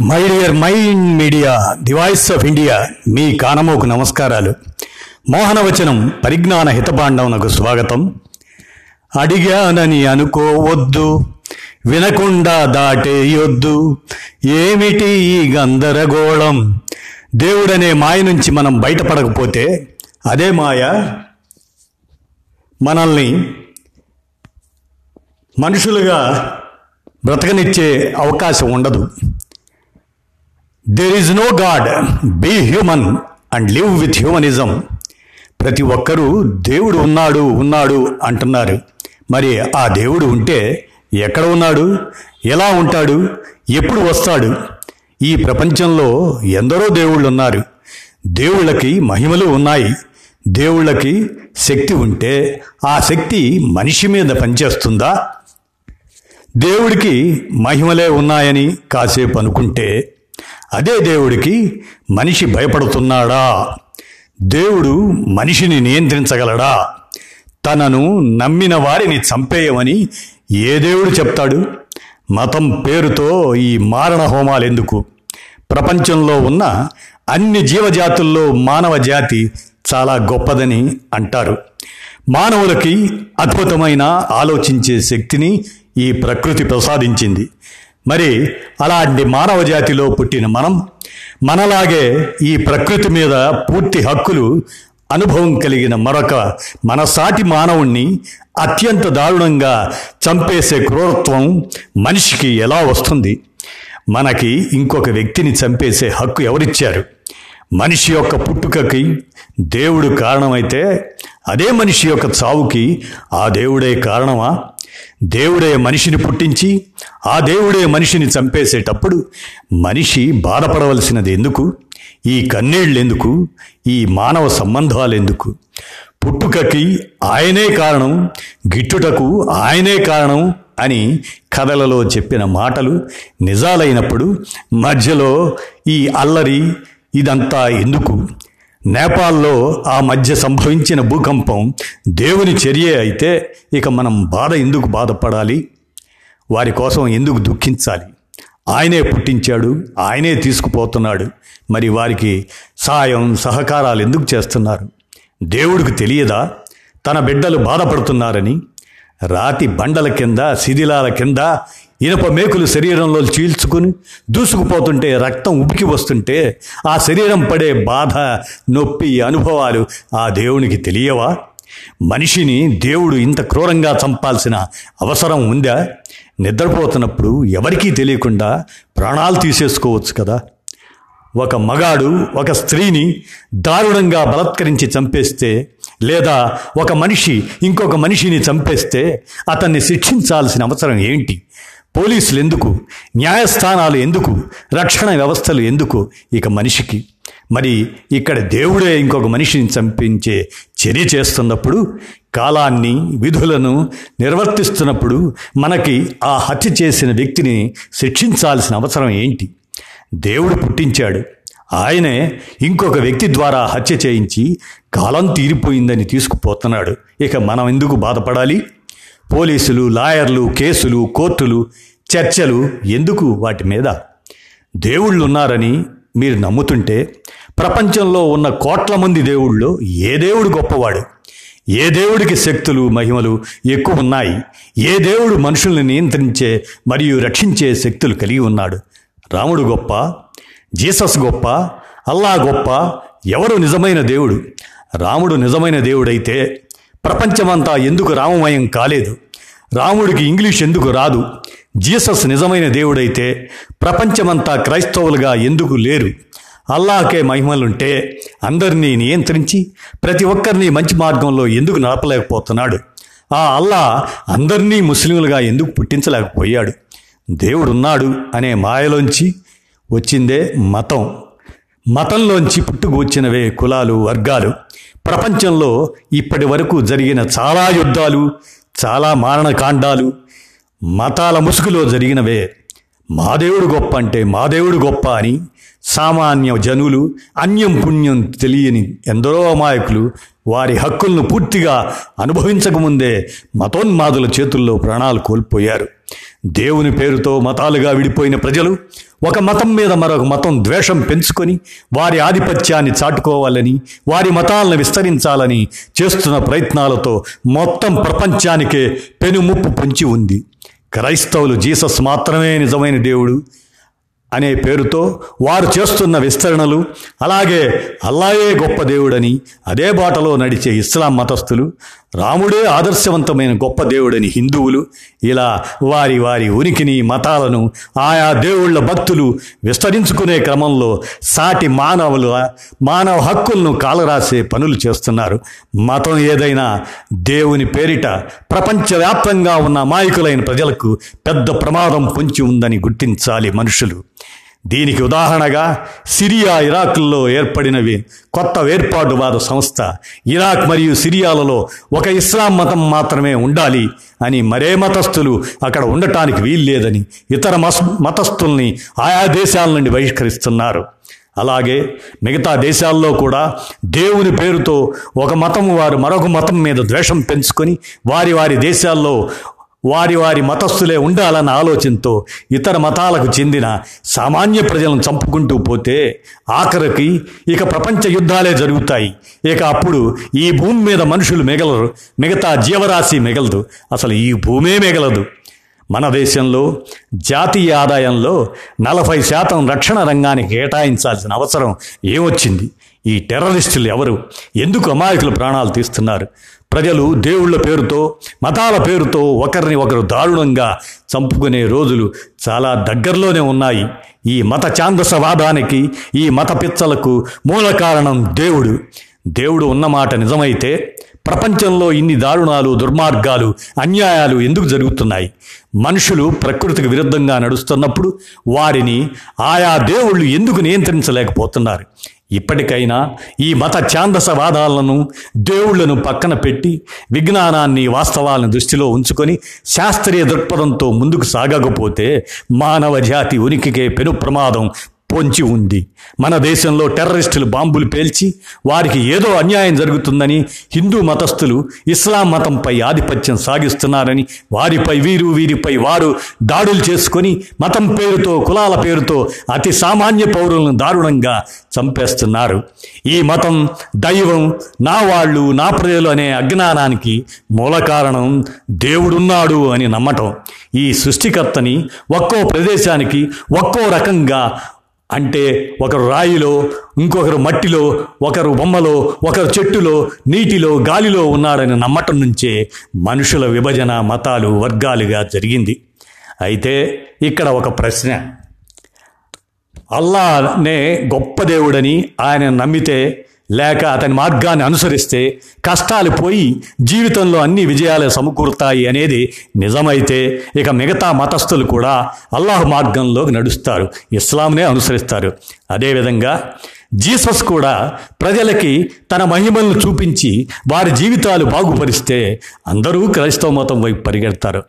My dear mind media the voice of India మీ కానమోకు నమస్కారాలు. మోహనవచనం పరిజ్ఞాన హితపాండవునకు స్వాగతం. అడిగానని అనుకోవద్దు వినకుండా దాటేయొద్దు. ఏమిటి ఈ గందరగోళం? దేవుడనే మాయ నుంచి మనం బయటపడకపోతే అదే మాయ మనల్ని మనుషులుగా బ్రతకనిచ్చే అవకాశం ఉండదు. There is no God be human and live with humanism ప్రతి ఒక్కరూ దేవుడు ఉన్నాడు ఉన్నాడు అంటున్నారు. మరి ఆ దేవుడు ఉంటే ఎక్కడ ఉన్నాడు? ఎలా ఉంటాడు? ఎప్పుడు వస్తాడు? ఈ ప్రపంచంలో ఎందరో దేవుళ్ళు ఉన్నారు. దేవుళ్ళకి మహిమలు ఉన్నాయి. దేవుళ్ళకి శక్తి ఉంటే ఆ శక్తి మనిషి మీద పనిచేస్తుందా? దేవుడికి మహిమలే ఉన్నాయని కాసేపు అనుకుంటే అదే దేవుడికి మనిషి భయపడుతున్నాడా? దేవుడు మనిషిని నియంత్రించగలడా? తనను నమ్మిన వారిని చంపేయమని ఏ దేవుడు చెప్తాడు? మతం పేరుతో ఈ మారణ హోమాలు ఎందుకు ప్రపంచంలో ఉన్న అన్ని జీవజాతుల్లో మానవ జాతి చాలా గొప్పదని అంటారు. మానవులకి అద్భుతమైన ఆలోచించే శక్తిని ఈ ప్రకృతి ప్రసాదించింది. మరి అలాంటి మానవ జాతిలో పుట్టిన మనం మనలాగే ఈ ప్రకృతి మీద పూర్తి హక్కులు అనుభవం కలిగిన మరొక మనసాటి మానవుణ్ణి అత్యంత దారుణంగా చంపేసే క్రూరత్వం మనిషికి ఎలా వస్తుంది? మనకి ఇంకొక వ్యక్తిని చంపేసే హక్కు ఎవరిచ్చారు? మనిషి యొక్క పుట్టుకకి దేవుడు కారణమైతే అదే మనిషి యొక్క చావుకి ఆ దేవుడే కారణమా? దేవుడే మనిషిని పుట్టించి ఆ దేవుడే మనిషిని చంపేసేటప్పుడు మనిషి బాధపడవలసినది ఎందుకు? ఈ కన్నీళ్ళెందుకు? ఈ మానవ సంబంధాలెందుకు? పుట్టుకకి ఆయనే కారణం గిట్టుటకు ఆయనే కారణం అని కథలలో చెప్పిన మాటలు నిజాలైనప్పుడు మధ్యలో ఈ అల్లరి ఇదంతా ఎందుకు? నేపాల్లో ఆ మధ్య సంభవించిన భూకంపం దేవుని చర్య అయితే ఇక మనం బాధ ఎందుకు బాధపడాలి? వారి కోసం ఎందుకు దుఃఖించాలి? ఆయనే పుట్టించాడు ఆయనే తీసుకుపోతున్నాడు. మరి వారికి సాయం సహకారాలు ఎందుకు చేస్తున్నారు? దేవుడికి తెలియదా? తన బిడ్డలు బాధపడుతున్నారని రాతి బండల కింద శిథిలాల కింద ఇనప మేకులు శరీరంలో చీల్చుకుని దూసుకుపోతుంటే రక్తం ఉబికి వస్తుంటే ఆ శరీరం పడే బాధ నొప్పి అనుభవాలు ఆ దేవునికి తెలియవా? మనిషిని దేవుడు ఇంత క్రూరంగా చంపాల్సిన అవసరం ఉందా? నిద్రపోతున్నప్పుడు ఎవరికీ తెలియకుండా ప్రాణాలు తీసేసుకోవచ్చు కదా. ఒక మగాడు ఒక స్త్రీని దారుణంగా బలత్కరించి చంపేస్తే లేదా ఒక మనిషి ఇంకొక మనిషిని చంపేస్తే అతన్ని శిక్షించాల్సిన అవసరం ఏంటి? పోలీసులు ఎందుకు? న్యాయస్థానాలు ఎందుకు? రక్షణ వ్యవస్థలు ఎందుకు? ఇక మనిషికి. మరి ఇక్కడ దేవుడే ఇంకొక మనిషిని చంపించే చర్య చేస్తున్నప్పుడు కాలాన్ని విధులను నిర్వర్తిస్తున్నప్పుడు మనకి ఆ హత్య చేసిన వ్యక్తిని శిక్షించాల్సిన అవసరం ఏంటి? దేవుడు పుట్టించాడు. ఆయనే ఇంకొక వ్యక్తి ద్వారా హత్య చేయించి కాలం తీరిపోయిందని తీసుకుపోతున్నాడు. ఇక మనం ఎందుకు బాధపడాలి? పోలీసులు లాయర్లు కేసులు కోర్టులు చర్చలు ఎందుకు వాటి మీద? దేవుళ్ళు ఉన్నారని మీరు నమ్ముతుంటే ప్రపంచంలో ఉన్న కోట్ల మంది దేవుళ్ళు ఏ దేవుడు గొప్పవాడు? ఏ దేవుడికి శక్తులు మహిమలు ఎక్కువ ఉన్నాయి? ఏ దేవుడు మనుషుల్ని నియంత్రించే మరియు రక్షించే శక్తులు కలిగి ఉన్నాడు? రాముడు గొప్ప జీసస్ గొప్ప అల్లా గొప్ప ఎవరు నిజమైన దేవుడు? రాముడు నిజమైన దేవుడైతే ప్రపంచమంతా ఎందుకు రామమయం కాలేదు? రాముడికి ఇంగ్లీష్ ఎందుకు రాదు? జీసస్ నిజమైన దేవుడైతే ప్రపంచమంతా క్రైస్తవులుగా ఎందుకు లేరు? అల్లాహకే మహిమలుంటే అందరినీ నియంత్రించి ప్రతి ఒక్కరిని మంచి మార్గంలో ఎందుకు నడపలేకపోతున్నాడు? ఆ అల్లా అందరినీ ముస్లింలుగా ఎందుకు పుట్టించలేకపోయాడు? దేవుడున్నాడు అనే మాయలోంచి వచ్చిందే మతం. మతంలోంచి పుట్టుకు వచ్చినవే కులాలు వర్గాలు. ప్రపంచంలో ఇప్పటి వరకు జరిగిన చాలా యుద్ధాలు చాలా మారణకాండాలు మతాల ముసుగులో జరిగినవే. మా దేవుడు గొప్ప అంటే మా దేవుడు గొప్ప అని సామాన్య జనులు అన్యం పుణ్యం తెలియని ఎందరో అమాయకులు వారి హక్కులను పూర్తిగా అనుభవించకముందే మతోన్మాదుల చేతుల్లో ప్రాణాలు కోల్పోయారు. దేవుని పేరుతో మతాలుగా విడిపోయిన ప్రజలు ఒక మతం మీద మరొక మతం ద్వేషం పెంచుకొని వారి ఆధిపత్యాన్ని చాటుకోవాలని వారి మతాలను విస్తరించాలని చేస్తున్న ప్రయత్నాలతో మొత్తం ప్రపంచానికే పెనుముప్పు పొంచి ఉంది. క్రైస్తవులు జీసస్ మాత్రమే నిజమైన దేవుడు. అనే పేరుతో వారు చేస్తున్న విస్తరణలు అలాగే అల్లాయే గొప్ప దేవుడని అదే బాటలో నడిచే ఇస్లాం మతస్థులు రాముడే ఆదర్శవంతమైన గొప్ప దేవుడని హిందువులు ఇలా వారి వారి ఉనికిని మతాలను ఆయా దేవుళ్ళ భక్తులు విస్తరించుకునే క్రమంలో సాటి మానవులు మానవ హక్కులను కాలరాసే పనులు చేస్తున్నారు. మతం ఏదైనా దేవుని పేరిట ప్రపంచవ్యాప్తంగా ఉన్న అమాయకులైన ప్రజలకు పెద్ద ప్రమాదం పొంచి ఉందని గుర్తించాలి మనుషులు. దీనికి ఉదాహరణగా సిరియా ఇరాక్ల్లో ఏర్పడినవి కొత్త వేర్పాటువాద సంస్థ. ఇరాక్ మరియు సిరియాలలో ఒక ఇస్లాం మతం మాత్రమే ఉండాలి అని మరే మతస్థులు అక్కడ ఉండటానికి వీల్లేదని ఇతర మస్ మతస్థుల్ని ఆయా దేశాల నుండి బహిష్కరిస్తున్నారు. అలాగే మిగతా దేశాల్లో కూడా దేవుని పేరుతో ఒక మతం వారు మరొక మతం మీద ద్వేషం పెంచుకొని వారి వారి దేశాల్లో వారి వారి మతస్థులే ఉండాలన్న ఆలోచనతో ఇతర మతాలకు చెందిన సామాన్య ప్రజలను చంపుకుంటూ పోతే ఆఖరికి ఇక ప్రపంచ యుద్ధాలే జరుగుతాయి. ఇక అప్పుడు ఈ భూమి మీద మనుషులు మిగలరు. మిగతా జీవరాశి మిగలదు. అసలు ఈ భూమే మిగలదు. మన దేశంలో జాతీయ ఆదాయంలో నలభై శాతం రక్షణ రంగానికి కేటాయించాల్సిన అవసరం ఏమొచ్చింది? ఈ టెర్రరిస్టులు ఎవరు? ఎందుకు అమాయకులు ప్రాణాలు తీస్తున్నారు? ప్రజలు దేవుళ్ళ పేరుతో మతాల పేరుతో ఒకరిని ఒకరు దారుణంగా చంపుకునే రోజులు చాలా దగ్గరలోనే ఉన్నాయి. ఈ మత ఛాందసవాదానికి ఈ మత పిచ్చలకు మూల కారణం దేవుడు. దేవుడు ఉన్నమాట నిజమైతే ప్రపంచంలో ఇన్ని దారుణాలు దుర్మార్గాలు అన్యాయాలు ఎందుకు జరుగుతున్నాయి? మనుషులు ప్రకృతికి విరుద్ధంగా నడుస్తున్నప్పుడు వారిని ఆయా దేవుళ్ళు ఎందుకు నియంత్రించలేకపోతున్నారు? ఇప్పటికైనా ఈ మత ఛాందసవాదాలను దేవుళ్ళను పక్కన పెట్టి విజ్ఞానాన్ని వాస్తవాలను దృష్టిలో ఉంచుకొని శాస్త్రీయ దృక్పథంతో ముందుకు సాగకపోతే మానవ జాతి ఉనికికే పెను ప్రమాదం పొంచి ఉంది. మన దేశంలో టెర్రరిస్టులు బాంబులు పేల్చి వారికి ఏదో అన్యాయం జరుగుతుందని హిందూ మతస్థులు ఇస్లాం మతంపై ఆధిపత్యం సాగిస్తున్నారని వారిపై వీరు వీరిపై వారు దాడులు చేసుకొని మతం పేరుతో కులాల పేరుతో అతి సామాన్య పౌరులను దారుణంగా చంపేస్తున్నారు. ఈ మతం దైవం నా వాళ్ళు నా ప్రజలు అనే అజ్ఞానానికి మూల కారణం దేవుడున్నాడు అని నమ్మటం. ఈ సృష్టికర్తని ఒక్కో ప్రదేశానికి ఒక్కో రకంగా అంటే ఒకరు రాయిలో ఇంకొకరు మట్టిలో ఒకరు బొమ్మలో ఒకరు చెట్టులో నీటిలో గాలిలో ఉన్నాడని నమ్మటం నుంచే మనుషుల విభజన మతాలు వర్గాలుగా జరిగింది. అయితే ఇక్కడ ఒక ప్రశ్న. అల్లానే గొప్ప దేవుడని ఆయన నమ్మితే లేక అతని మార్గాన్ని అనుసరిస్తే కష్టాలు పోయి జీవితంలో అన్ని విజయాలు సమకూరుతాయి అనేది నిజమైతే ఇక మిగతా మతస్థులు కూడా అల్లాహ్ మార్గంలోకి నడుస్తారు ఇస్లాంనే అనుసరిస్తారు. అదేవిధంగా జీసస్ కూడా ప్రజలకి తన మహిమలను చూపించి వారి జీవితాలు బాగుపరిస్తే అందరూ క్రైస్తవ మతం వైపు పరిగెడతారు.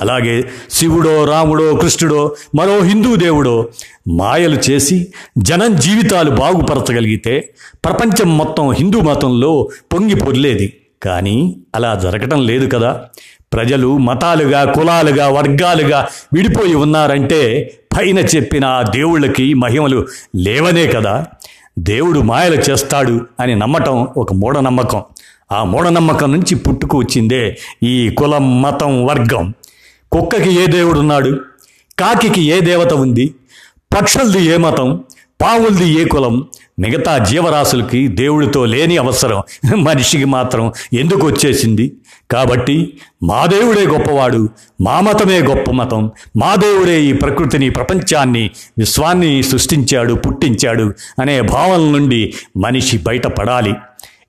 అలాగే శివుడో రాముడో కృష్ణుడో మరో హిందూ దేవుడో మాయలు చేసి జనం జీవితాలు బాగుపరచగలిగితే ప్రపంచం మొత్తం హిందూ మతంలో పొంగి పొర్లేది. కానీ అలా జరగటం లేదు కదా. ప్రజలు మతాలుగా కులాలుగా వర్గాలుగా విడిపోయి ఉన్నారంటే పైన చెప్పిన ఆ దేవుళ్ళకి మహిమలు లేవనే కదా. దేవుడు మాయలు చేస్తాడు అని నమ్మటం ఒక మూఢనమ్మకం. ఆ మూఢనమ్మకం నుంచి పుట్టుకు వచ్చిందే ఈ కులం మతం వర్గం. కుక్కకి ఏ దేవుడున్నాడు? కాకికి ఏ దేవత ఉంది? పక్షులది ఏ మతం? పావులది ఏ కులం? మిగతా జీవరాశులకి దేవుడితో లేని అవసరం. మనిషికి మాత్రం ఎందుకు వచ్చేసింది? కాబట్టి మా దేవుడే గొప్పవాడు మా మతమే గొప్ప మతం. మా దేవుడే ఈ ప్రకృతిని ప్రపంచాన్ని విశ్వాన్ని సృష్టించాడు పుట్టించాడు అనే భావన నుండి మనిషి బయటపడాలి.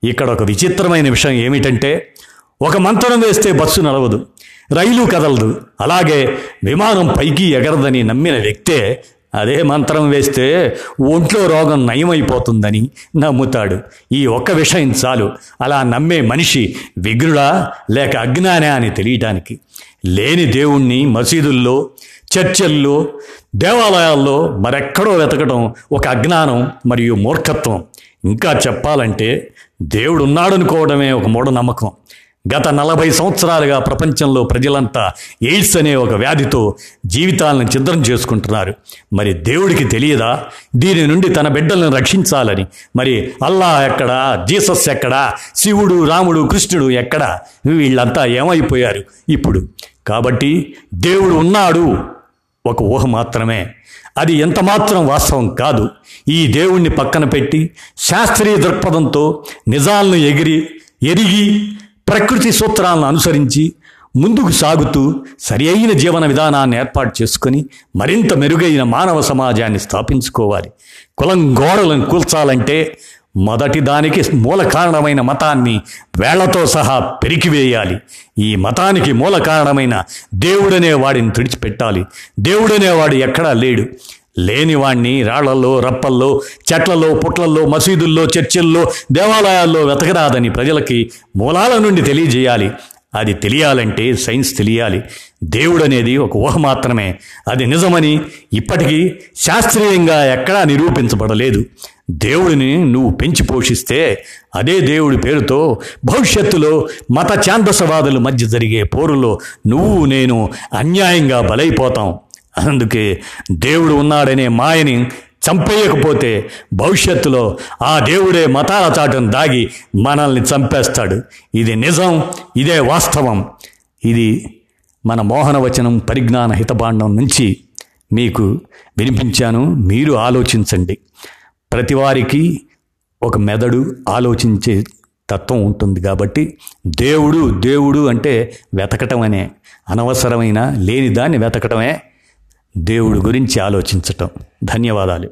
ఇక్కడ ఒక విచిత్రమైన విషయం ఏమిటంటే ఒక మంత్రం వేస్తే బస్సు నడవదు. రైలు కదలదు. అలాగే విమానం పైకి ఎగరదని నమ్మిన వ్యక్తే అదే మంత్రం వేస్తే ఒంట్లో రోగం నయమైపోతుందని నమ్ముతాడు. ఈ ఒక్క విషయం చాలు. అలా నమ్మే మనిషి విగ్రుడా లేక అజ్ఞానా అని తెలియటానికి. లేని దేవుణ్ణి మసీదుల్లో చర్చల్లో దేవాలయాల్లో మరెక్కడో వెతకడం ఒక అజ్ఞానం మరియు మూర్ఖత్వం. ఇంకా చెప్పాలంటే దేవుడు ఉన్నాడనుకోవడమే ఒక మూఢనమ్మకం. గత నలభై సంవత్సరాలుగా ప్రపంచంలో ప్రజలంతా ఎయిడ్స్ అనే ఒక వ్యాధితో జీవితాలను ఛిద్రం చేసుకుంటున్నారు. మరి దేవుడికి తెలియదా? దీని నుండి తన బిడ్డలను రక్షించాలని. మరి అల్లా ఎక్కడా? జీసస్ ఎక్కడా? శివుడు రాముడు కృష్ణుడు ఎక్కడా? వీళ్ళంతా ఏమైపోయారు? ఇప్పుడు. కాబట్టి దేవుడు ఉన్నాడు. ఒక ఊహ మాత్రమే. అది ఎంతమాత్రం వాస్తవం కాదు. ఈ దేవుణ్ణి పక్కన పెట్టి శాస్త్రీయ దృక్పథంతో నిజాలను ఎగిరి ఎరిగి ప్రకృతి సూత్రాలను అనుసరించి ముందుకు సాగుతూ సరి అయిన జీవన విధానాన్ని ఏర్పాటు చేసుకొని మరింత మెరుగైన మానవ సమాజాన్ని స్థాపించుకోవాలి. కులం గోడలను కూల్చాలంటే మొదటి దానికి మూల కారణమైన మతాన్ని వేళ్ళతో సహా పెరికివేయాలి ఈ మతానికి మూల కారణమైన దేవుడనే వాడిని తుడిచిపెట్టాలి. దేవుడనే వాడు ఎక్కడా లేడు. లేనివాణ్ణి రాళ్ళల్లో రప్పల్లో చెట్లలో పుట్లల్లో మసీదుల్లో చర్చిల్లో దేవాలయాల్లో వెతకరాదని ప్రజలకి మూలాల నుండి తెలియజేయాలి. అది తెలియాలంటే సైన్స్ తెలియాలి. దేవుడు అనేది ఒక ఊహ మాత్రమే. అది నిజమని ఇప్పటికీ శాస్త్రీయంగా ఎక్కడా నిరూపించబడలేదు. దేవుడిని నువ్వు పెంచి పోషిస్తే అదే దేవుడి పేరుతో భవిష్యత్తులో మత ఛాందసవాదుల మధ్య జరిగే పోరులో నువ్వు నేను అన్యాయంగా బలైపోతాం. అందుకే దేవుడు ఉన్నాడనే మాయని చంపేయకపోతే భవిష్యత్తులో ఆ దేవుడే మతాల చాటును దాగి మనల్ని చంపేస్తాడు. ఇది నిజం ఇదే వాస్తవం. ఇది మన మోహనవచనం పరిజ్ఞాన హితబాండం నుంచి మీకు వినిపించాను. మీరు ఆలోచించండి. ప్రతివారికి ఒక మెదడు ఆలోచించే తత్వం ఉంటుంది కాబట్టి దేవుడు దేవుడు అంటే వెతకటం అనే అనవసరమైన లేని దాన్ని వెతకటమే దేవుడి గురించి ఆలోచించటం. ధన్యవాదాలు.